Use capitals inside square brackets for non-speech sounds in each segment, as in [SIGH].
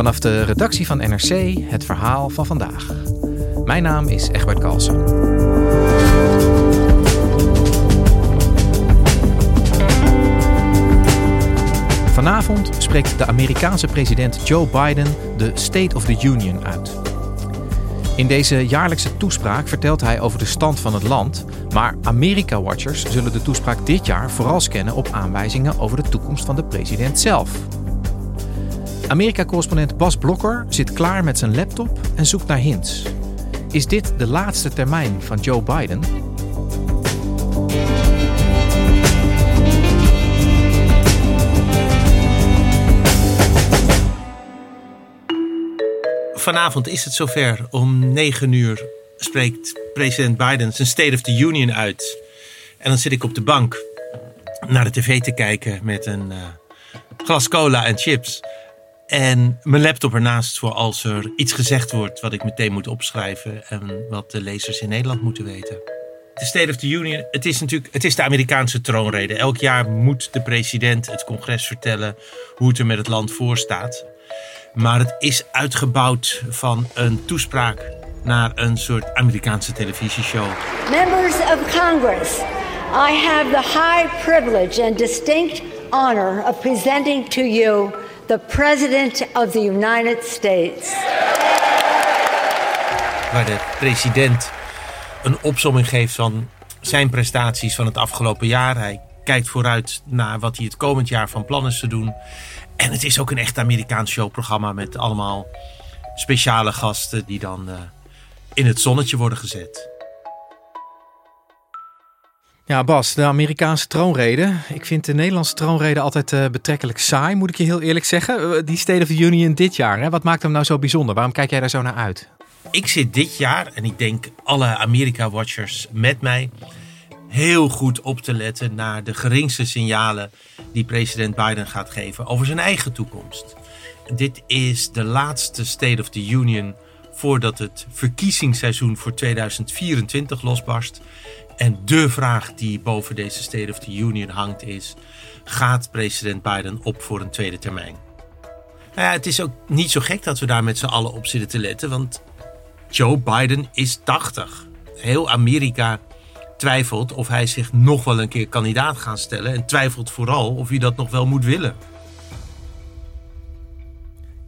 Vanaf de redactie van NRC het verhaal van vandaag. Mijn naam is Egbert Kalsen. Vanavond spreekt de Amerikaanse president Joe Biden de State of the Union uit. In deze jaarlijkse toespraak vertelt hij over de stand van het land, maar Amerika-watchers zullen de toespraak dit jaar vooral scannen op aanwijzingen over de toekomst van de president zelf. Amerika-correspondent Bas Blokker zit klaar met zijn laptop en zoekt naar hints. Is dit de laatste termijn van Joe Biden? Vanavond is het zover. Om 9 uur spreekt president Biden zijn State of the Union uit. En dan zit ik op de bank naar de tv te kijken met een uh, glas cola en chips. En mijn laptop ernaast voor als er iets gezegd wordt wat ik meteen moet opschrijven en wat de lezers in Nederland moeten weten. De State of the Union, het is natuurlijk het is de Amerikaanse troonrede. Elk jaar moet de president het congres vertellen hoe het er met het land voor staat. Maar het is uitgebouwd van een toespraak naar een soort Amerikaanse televisieshow. Members of Congress, I have the high privilege and distinct honor of presenting to you the President of the United States. Waar de president een opsomming geeft van zijn prestaties van het afgelopen jaar. Hij kijkt vooruit naar wat hij het komend jaar van plan is te doen. En het is ook een echt Amerikaans showprogramma met allemaal speciale gasten die dan uh, in het zonnetje worden gezet. Ja, Bas, de Amerikaanse troonrede. Ik vind de Nederlandse troonrede altijd uh, betrekkelijk saai, moet ik je heel eerlijk zeggen. Uh, die State of the Union dit jaar, hè? wat maakt hem nou zo bijzonder? Waarom kijk jij daar zo naar uit? Ik zit dit jaar, en ik denk alle Amerika-watchers met mij, heel goed op te letten naar de geringste signalen die president Biden gaat geven over zijn eigen toekomst. Dit is de laatste State of the Union voordat het verkiezingsseizoen voor 2024 losbarst. En de vraag die boven deze State of the Union hangt is: gaat president Biden op voor een tweede termijn? Nou het is ook niet zo gek dat we daar met z'n allen op zitten te letten, want Joe Biden is 80. Heel Amerika twijfelt of hij zich nog wel een keer kandidaat gaat stellen en twijfelt vooral of hij dat nog wel moet willen.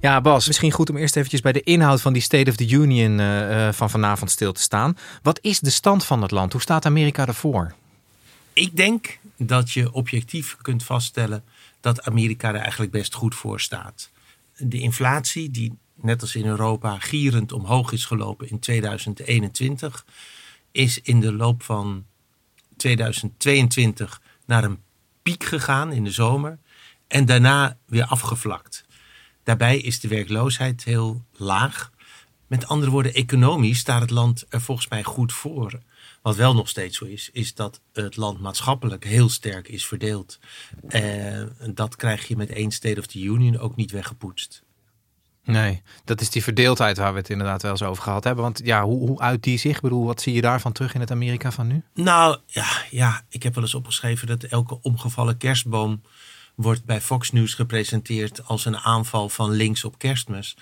Ja, Bas, misschien goed om eerst eventjes bij de inhoud van die State of the Union uh, van vanavond stil te staan. Wat is de stand van het land? Hoe staat Amerika ervoor? Ik denk dat je objectief kunt vaststellen dat Amerika er eigenlijk best goed voor staat. De inflatie, die net als in Europa gierend omhoog is gelopen in 2021, is in de loop van 2022 naar een piek gegaan in de zomer en daarna weer afgevlakt. Daarbij is de werkloosheid heel laag. Met andere woorden, economisch staat het land er volgens mij goed voor. Wat wel nog steeds zo is, is dat het land maatschappelijk heel sterk is verdeeld. En dat krijg je met één State of the Union ook niet weggepoetst. Nee, dat is die verdeeldheid waar we het inderdaad wel eens over gehad hebben. Want ja, hoe, hoe uit die zich? Ik bedoel, wat zie je daarvan terug in het Amerika van nu? Nou ja, ja, ik heb wel eens opgeschreven dat elke omgevallen kerstboom wordt bij Fox News gepresenteerd als een aanval van links op kerstmis.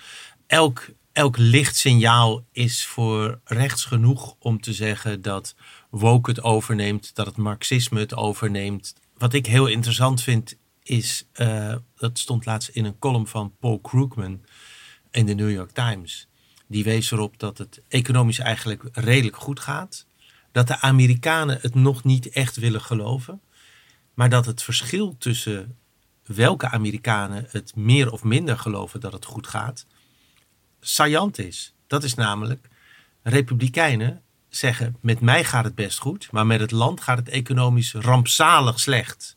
Elk, elk lichtsignaal is voor rechts genoeg om te zeggen dat woke het overneemt, dat het marxisme het overneemt. Wat ik heel interessant vind is, uh, dat stond laatst in een column van Paul Krugman in de New York Times. Die wees erop dat het economisch eigenlijk redelijk goed gaat. Dat de Amerikanen het nog niet echt willen geloven. Maar dat het verschil tussen welke Amerikanen het meer of minder geloven dat het goed gaat, saillant is. Dat is namelijk, Republikeinen zeggen: met mij gaat het best goed, maar met het land gaat het economisch rampzalig slecht.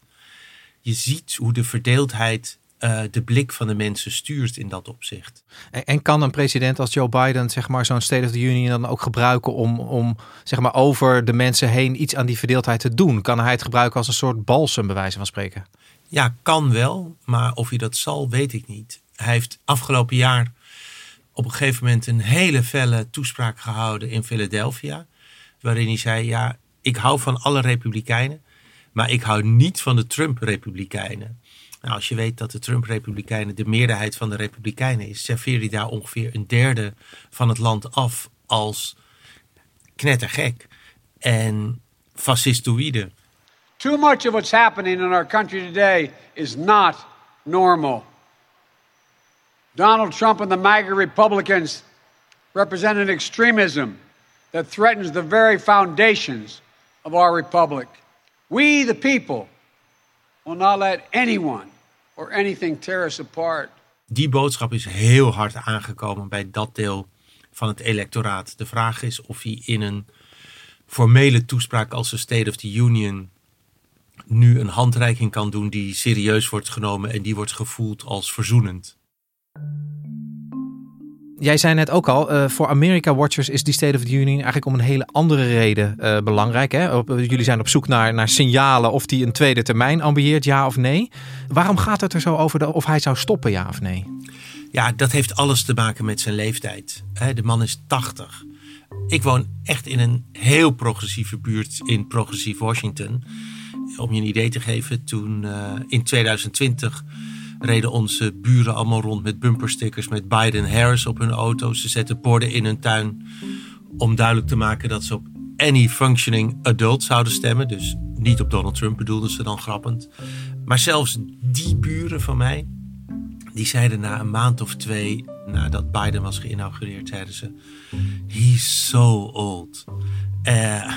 Je ziet hoe de verdeeldheid uh, de blik van de mensen stuurt in dat opzicht. En, en, kan een president als Joe Biden zeg maar zo'n State of the Union dan ook gebruiken om, om zeg maar over de mensen heen iets aan die verdeeldheid te doen? Kan hij het gebruiken als een soort balsem bij wijze van spreken? Ja, kan wel, maar of hij dat zal, weet ik niet. Hij heeft afgelopen jaar op een gegeven moment een hele felle toespraak gehouden in Philadelphia. Waarin hij zei: Ja, ik hou van alle Republikeinen, maar ik hou niet van de Trump-Republikeinen. Nou, als je weet dat de Trump-Republikeinen de meerderheid van de Republikeinen is, serveer hij daar ongeveer een derde van het land af als knettergek en fascistoïde. Too much of what's happening in our country today is not normal. Donald Trump and the MAGA Republicans represent an extremism that threatens the very foundations of our republic. We, the people, will not let anyone or anything tear us apart. Die boodschap is heel hard aangekomen bij dat deel van het electoraat. De vraag is of hij in een formele toespraak als de State of the Union nu een handreiking kan doen die serieus wordt genomen en die wordt gevoeld als verzoenend. Jij zei net ook al, uh, voor America Watchers is die State of the Union eigenlijk om een hele andere reden uh, belangrijk. Hè? Op, jullie zijn op zoek naar, naar signalen of die een tweede termijn ambieert, ja of nee. Waarom gaat het er zo over de, of hij zou stoppen, ja of nee? Ja, dat heeft alles te maken met zijn leeftijd. De man is 80. Ik woon echt in een heel progressieve buurt in progressief Washington. Om je een idee te geven, toen uh, in 2020 reden onze buren allemaal rond met bumperstickers met Biden Harris op hun auto. Ze zetten borden in hun tuin om duidelijk te maken dat ze op any functioning adult zouden stemmen. Dus niet op Donald Trump bedoelden ze dan grappend. Maar zelfs die buren van mij, die zeiden na een maand of twee nadat Biden was geïnaugureerd, zeiden ze: He's so old. Uh,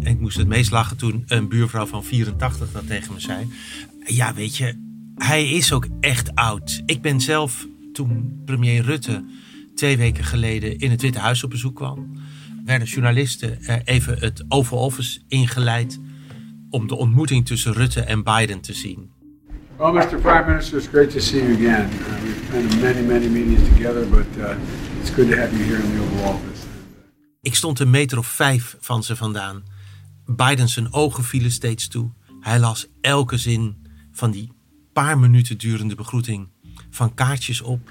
[LAUGHS] ik moest het meest lachen toen een buurvrouw van 84 dat tegen me zei. Ja, weet je, hij is ook echt oud. Ik ben zelf, toen premier Rutte twee weken geleden in het Witte Huis op bezoek kwam, werden journalisten even het Oval Office ingeleid om de ontmoeting tussen Rutte en Biden te zien. Well, Mr. Prime Minister, it's great to see you again. Uh, we've been many, many meetings together, but uh, it's good to have you here in the Oval Office. Ik stond een meter of vijf van ze vandaan. Biden zijn ogen vielen steeds toe. Hij las elke zin van die paar minuten durende begroeting van kaartjes op.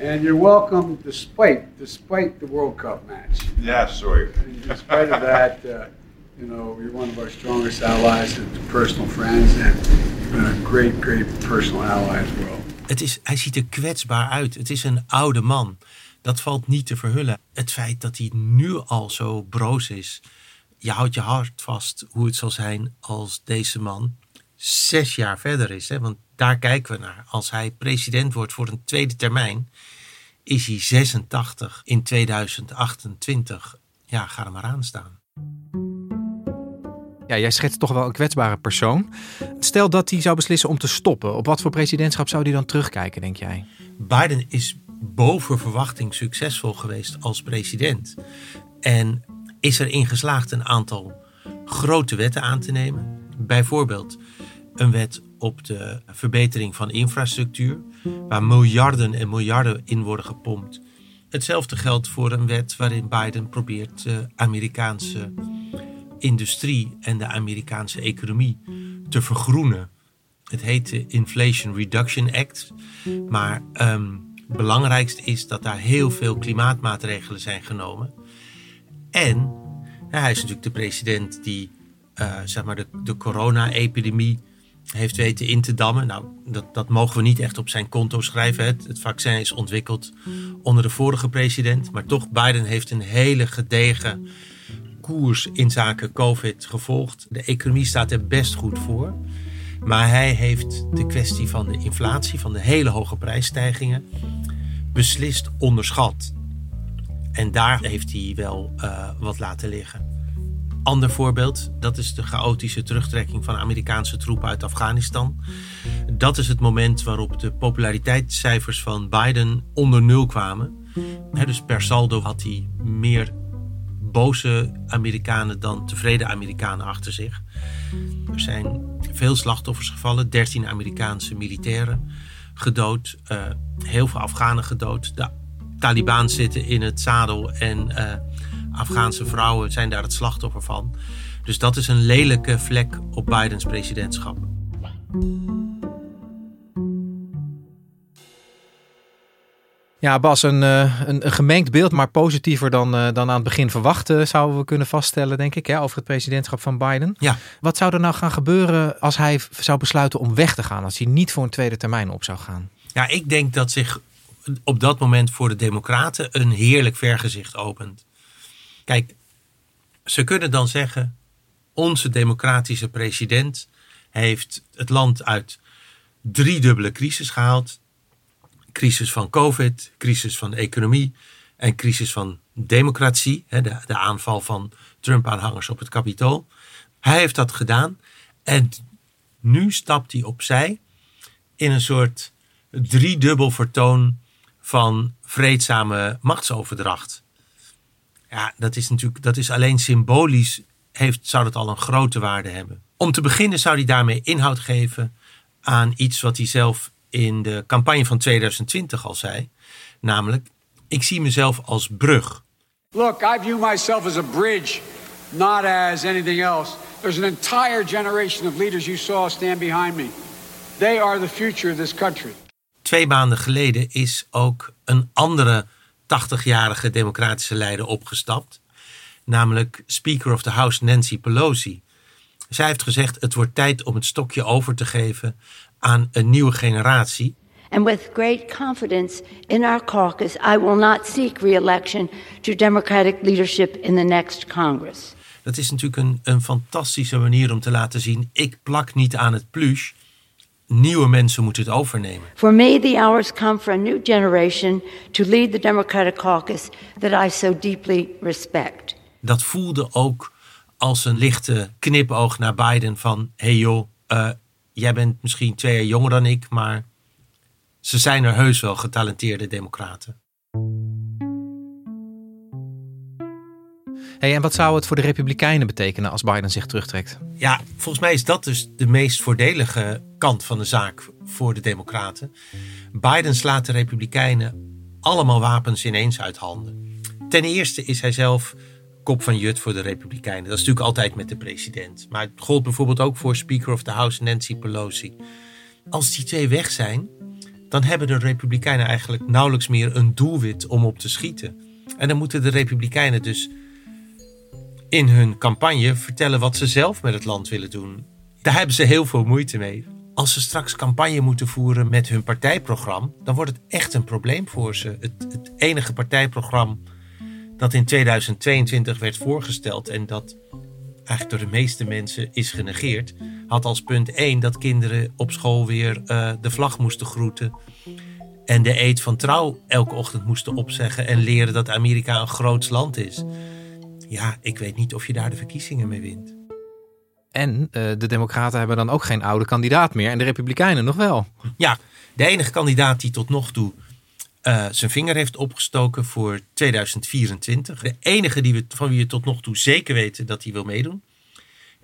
And you're welcome despite despite the World Cup match. Yeah, sorry. In spite of that, uh, you know, you're one of our strongest allies and personal friends, and you've been a great, great personal ally as well. Het is, hij ziet er kwetsbaar uit. Het is een oude man. Dat valt niet te verhullen. Het feit dat hij nu al zo broos is. Je houdt je hart vast hoe het zal zijn als deze man zes jaar verder is. Hè? Want daar kijken we naar. Als hij president wordt voor een tweede termijn, is hij 86 in 2028. Ja, ga er maar aan staan. Ja, jij schetst toch wel een kwetsbare persoon. Stel dat hij zou beslissen om te stoppen. Op wat voor presidentschap zou hij dan terugkijken, denk jij? Biden is boven verwachting succesvol geweest als president. En is erin geslaagd een aantal grote wetten aan te nemen. Bijvoorbeeld een wet op de verbetering van infrastructuur, waar miljarden en miljarden in worden gepompt. Hetzelfde geldt voor een wet waarin Biden probeert de Amerikaanse industrie en de Amerikaanse economie te vergroenen. Het heet de Inflation Reduction Act. Maar um, belangrijkst is dat daar heel veel klimaatmaatregelen zijn genomen. En hij is natuurlijk de president die uh, zeg maar de, de corona-epidemie heeft weten in te dammen. Nou, dat, dat mogen we niet echt op zijn konto schrijven. Het, het vaccin is ontwikkeld onder de vorige president. Maar toch, Biden heeft een hele gedegen koers in zaken COVID gevolgd. De economie staat er best goed voor. Maar hij heeft de kwestie van de inflatie, van de hele hoge prijsstijgingen, beslist onderschat. En daar heeft hij wel uh, wat laten liggen. Ander voorbeeld, dat is de chaotische terugtrekking van Amerikaanse troepen uit Afghanistan. Dat is het moment waarop de populariteitscijfers van Biden onder nul kwamen. dus per saldo had hij meer boze Amerikanen dan tevreden Amerikanen achter zich. Er zijn veel slachtoffers gevallen, 13 Amerikaanse militairen gedood, uh, heel veel Afghanen gedood. De Taliban zitten in het zadel en uh, Afghaanse vrouwen zijn daar het slachtoffer van. Dus dat is een lelijke vlek op Bidens presidentschap. Ja, Bas, een, eh, een, een, gemengd beeld, maar positiever dan, uh, dan aan het begin verwacht, zouden we kunnen vaststellen, denk ik, hè, over het presidentschap van Biden. Ja. Wat zou er nou gaan gebeuren als hij zou besluiten om weg te gaan, als hij niet voor een tweede termijn op zou gaan? Ja, ik denk dat zich op dat moment voor de Democraten een heerlijk vergezicht opent. Kijk, ze kunnen dan zeggen: onze democratische president heeft het land uit driedubbele crisis gehaald crisis van COVID, crisis van economie en crisis van democratie. De, de aanval van Trump-aanhangers op het kapitool. Hij heeft dat gedaan en nu stapt hij opzij in een soort driedubbel vertoon van vreedzame machtsoverdracht. Ja, dat is natuurlijk dat is alleen symbolisch heeft, zou dat al een grote waarde hebben. Om te beginnen zou hij daarmee inhoud geven aan iets wat hij zelf in de campagne van 2020 al zei. Namelijk, ik zie mezelf als brug. Look, I view myself as a bridge, not as anything else. There's an entire generation of leaders you saw stand behind me. They are the future of this country. Twee maanden geleden is ook een andere 80-jarige democratische leider opgestapt. Namelijk Speaker of the House Nancy Pelosi. Zij heeft gezegd: het wordt tijd om het stokje over te geven aan een nieuwe generatie. And with great confidence in our caucus, I will not seek re-election to Democratic leadership in the next Congress. Dat is natuurlijk een, een fantastische manier om te laten zien: ik plak niet aan het plush. Nieuwe mensen moeten het overnemen. For me, the hours come for a new generation to lead the Democratic caucus that I so deeply respect. Dat voelde ook als een lichte knipoog naar Biden van: hey joh, uh, jij bent misschien twee jaar jonger dan ik, maar ze zijn er heus wel getalenteerde democraten. Hey, en wat zou het voor de Republikeinen betekenen als Biden zich terugtrekt? Ja, volgens mij is dat dus de meest voordelige kant van de zaak voor de Democraten. Biden slaat de Republikeinen allemaal wapens ineens uit handen. Ten eerste is hij zelf kop van Jut voor de Republikeinen. Dat is natuurlijk altijd met de president. Maar het gold bijvoorbeeld ook voor Speaker of the House Nancy Pelosi. Als die twee weg zijn, dan hebben de Republikeinen eigenlijk nauwelijks meer een doelwit om op te schieten. En dan moeten de Republikeinen dus in hun campagne vertellen wat ze zelf met het land willen doen. Daar hebben ze heel veel moeite mee. Als ze straks campagne moeten voeren met hun partijprogramma, dan wordt het echt een probleem voor ze. Het, het enige partijprogramma dat in 2022 werd voorgesteld en dat eigenlijk door de meeste mensen is genegeerd, had als punt 1 dat kinderen op school weer uh, de vlag moesten groeten. En de eed van trouw elke ochtend moesten opzeggen en leren dat Amerika een groot land is. Ja, ik weet niet of je daar de verkiezingen mee wint. En uh, de Democraten hebben dan ook geen oude kandidaat meer en de Republikeinen nog wel. Ja, de enige kandidaat die tot nog toe uh, zijn vinger heeft opgestoken voor 2024. De enige die we, van wie we tot nog toe zeker weten dat hij wil meedoen,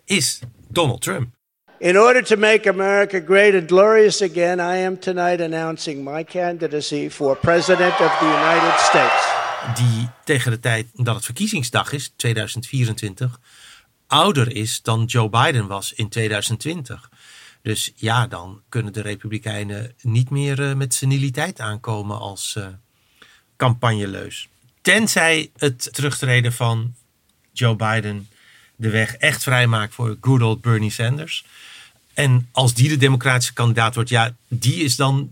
is Donald Trump. In order to make America great and glorious again, I am tonight announcing my candidacy for President of the United States. Die tegen de tijd dat het verkiezingsdag is, 2024, ouder is dan Joe Biden was in 2020. Dus ja, dan kunnen de Republikeinen niet meer uh, met seniliteit aankomen als uh, campagneleus. Tenzij het terugtreden van Joe Biden de weg echt vrijmaakt voor good old Bernie Sanders. En als die de democratische kandidaat wordt, ja, die is dan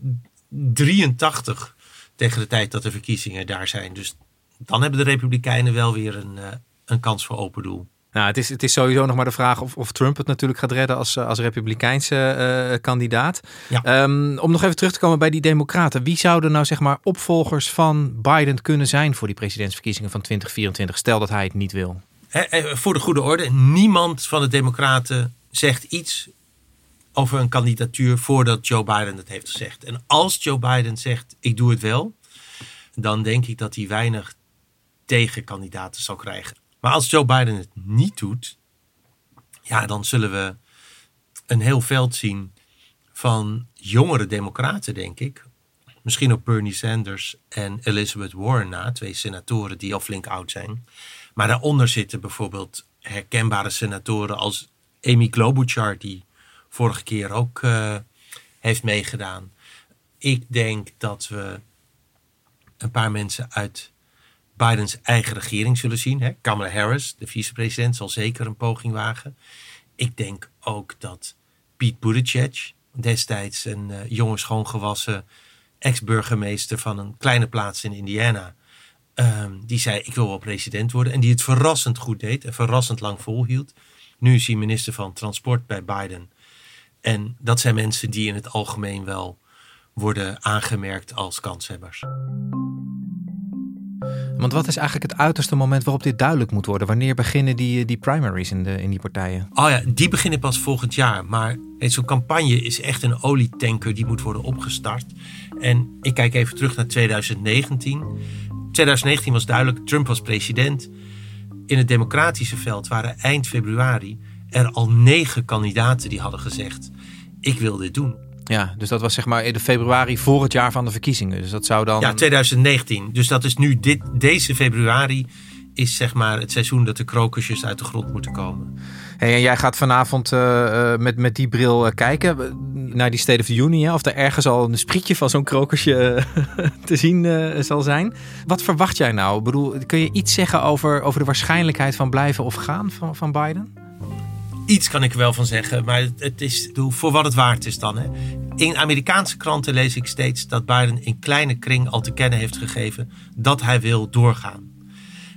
83 tegen de tijd dat de verkiezingen daar zijn. Dus dan hebben de Republikeinen wel weer een, uh, een kans voor open doel. Nou, het is, het is sowieso nog maar de vraag of, of Trump het natuurlijk gaat redden als, als republikeinse uh, kandidaat. Ja. Um, om nog even terug te komen bij die democraten. Wie zouden nou zeg maar opvolgers van Biden kunnen zijn voor die presidentsverkiezingen van 2024? Stel dat hij het niet wil. voor de goede orde, niemand van de democraten zegt iets over een kandidatuur voordat Joe Biden het heeft gezegd. En als Joe Biden zegt ik doe het wel, dan denk ik dat hij weinig tegenkandidaten zal krijgen. Maar als Joe Biden het niet doet, ja, dan zullen we een heel veld zien van jongere democraten, denk ik. Misschien ook Bernie Sanders en Elizabeth Warren na, twee senatoren die al flink oud zijn. Maar daaronder zitten bijvoorbeeld herkenbare senatoren als Amy Klobuchar, die vorige keer ook uh, heeft meegedaan. Ik denk dat we een paar mensen uit Bidens eigen regering zullen zien. Hè? Kamala Harris, de vicepresident, zal zeker een poging wagen. Ik denk ook dat Pete Buttigieg, destijds een uh, jonge schoongewassen ex-burgemeester van een kleine plaats in Indiana, um, die zei: Ik wil wel president worden. En die het verrassend goed deed en verrassend lang volhield. Nu is hij minister van Transport bij Biden. En dat zijn mensen die in het algemeen wel worden aangemerkt als kanshebbers. Want wat is eigenlijk het uiterste moment waarop dit duidelijk moet worden? Wanneer beginnen die, die primaries in, de, in die partijen? Oh ja, die beginnen pas volgend jaar. Maar zo'n campagne is echt een olietanker die moet worden opgestart. En ik kijk even terug naar 2019. 2019 was duidelijk, Trump was president. In het democratische veld waren eind februari er al negen kandidaten die hadden gezegd: Ik wil dit doen. Ja, dus dat was zeg maar in de februari voor het jaar van de verkiezingen. Dus dat zou dan. Ja, 2019. Dus dat is nu dit, deze februari is zeg maar het seizoen dat de krokusjes uit de grond moeten komen. Hey, en jij gaat vanavond uh, met, met die bril uh, kijken naar die State of the Union. Of er ergens al een sprietje van zo'n krokusje [LAUGHS] te zien zal zijn. Wat verwacht jij nou? Ik bedoel, kun je iets zeggen over, over de waarschijnlijkheid van blijven of gaan van, van Biden? Iets kan ik wel van zeggen, maar het is voor wat het waard is dan. Hè. In Amerikaanse kranten lees ik steeds dat Biden in kleine kring al te kennen heeft gegeven dat hij wil doorgaan.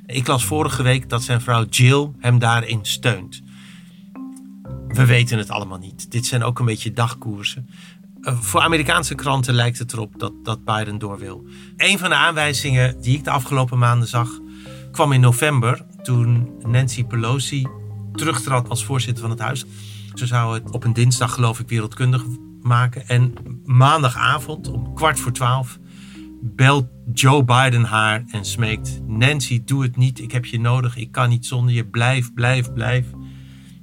Ik las vorige week dat zijn vrouw Jill hem daarin steunt. We weten het allemaal niet. Dit zijn ook een beetje dagkoersen. Eh, voor Amerikaanse kranten lijkt het erop dat, dat Biden door wil. Een van de aanwijzingen die ik de afgelopen maanden zag, kwam in november toen Nancy Pelosi terugtrad als voorzitter van het huis. Ze zou het op een dinsdag, geloof ik, wereldkundig maken. En maandagavond om kwart voor twaalf belt Joe Biden haar en smeekt: Nancy, doe het niet. Ik heb je nodig. Ik kan niet zonder je. Blijf, blijf, blijf.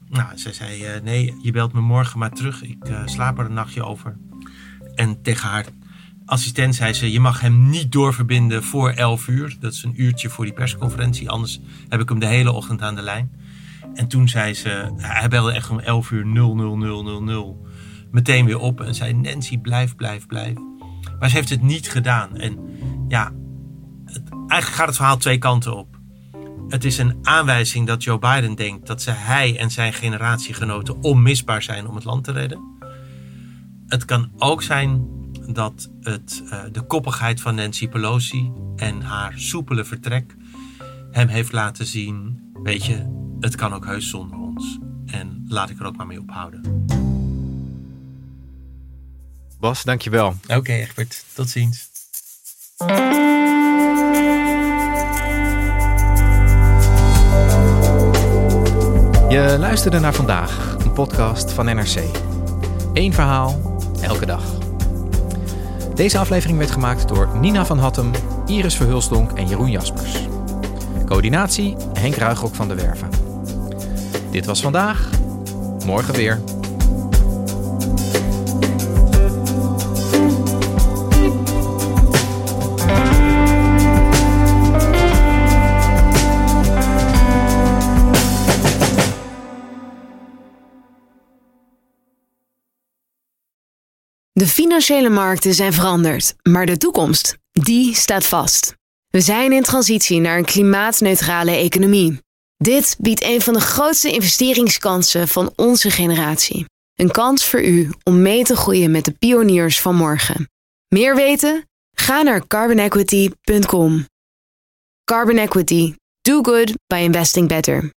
Nou, zij zei: uh, Nee, je belt me morgen maar terug. Ik uh, slaap er een nachtje over. En tegen haar assistent zei ze: Je mag hem niet doorverbinden voor 11 uur. Dat is een uurtje voor die persconferentie. Anders heb ik hem de hele ochtend aan de lijn. En toen zei ze, hij belde echt om 11 uur 00000 meteen weer op en zei Nancy blijf, blijf, blijf. Maar ze heeft het niet gedaan. En ja, het, eigenlijk gaat het verhaal twee kanten op. Het is een aanwijzing dat Joe Biden denkt dat ze, hij en zijn generatiegenoten onmisbaar zijn om het land te redden. Het kan ook zijn dat het, uh, de koppigheid van Nancy Pelosi en haar soepele vertrek hem heeft laten zien, weet je, het kan ook heus zonder ons. En laat ik er ook maar mee ophouden. Bas, dankjewel. Oké, okay, Egbert. Tot ziens. Je luisterde naar vandaag, een podcast van NRC. Eén verhaal, elke dag. Deze aflevering werd gemaakt door Nina van Hattem, Iris Verhulstonk en Jeroen Jaspers. Coördinatie Henk Ruigrok van de Werven. Dit was vandaag. Morgen weer. De financiële markten zijn veranderd, maar de toekomst, die staat vast. We zijn in transitie naar een klimaatneutrale economie. Dit biedt een van de grootste investeringskansen van onze generatie. Een kans voor u om mee te groeien met de pioniers van morgen. Meer weten? Ga naar carbonequity.com. Carbon Equity. Do good by investing better.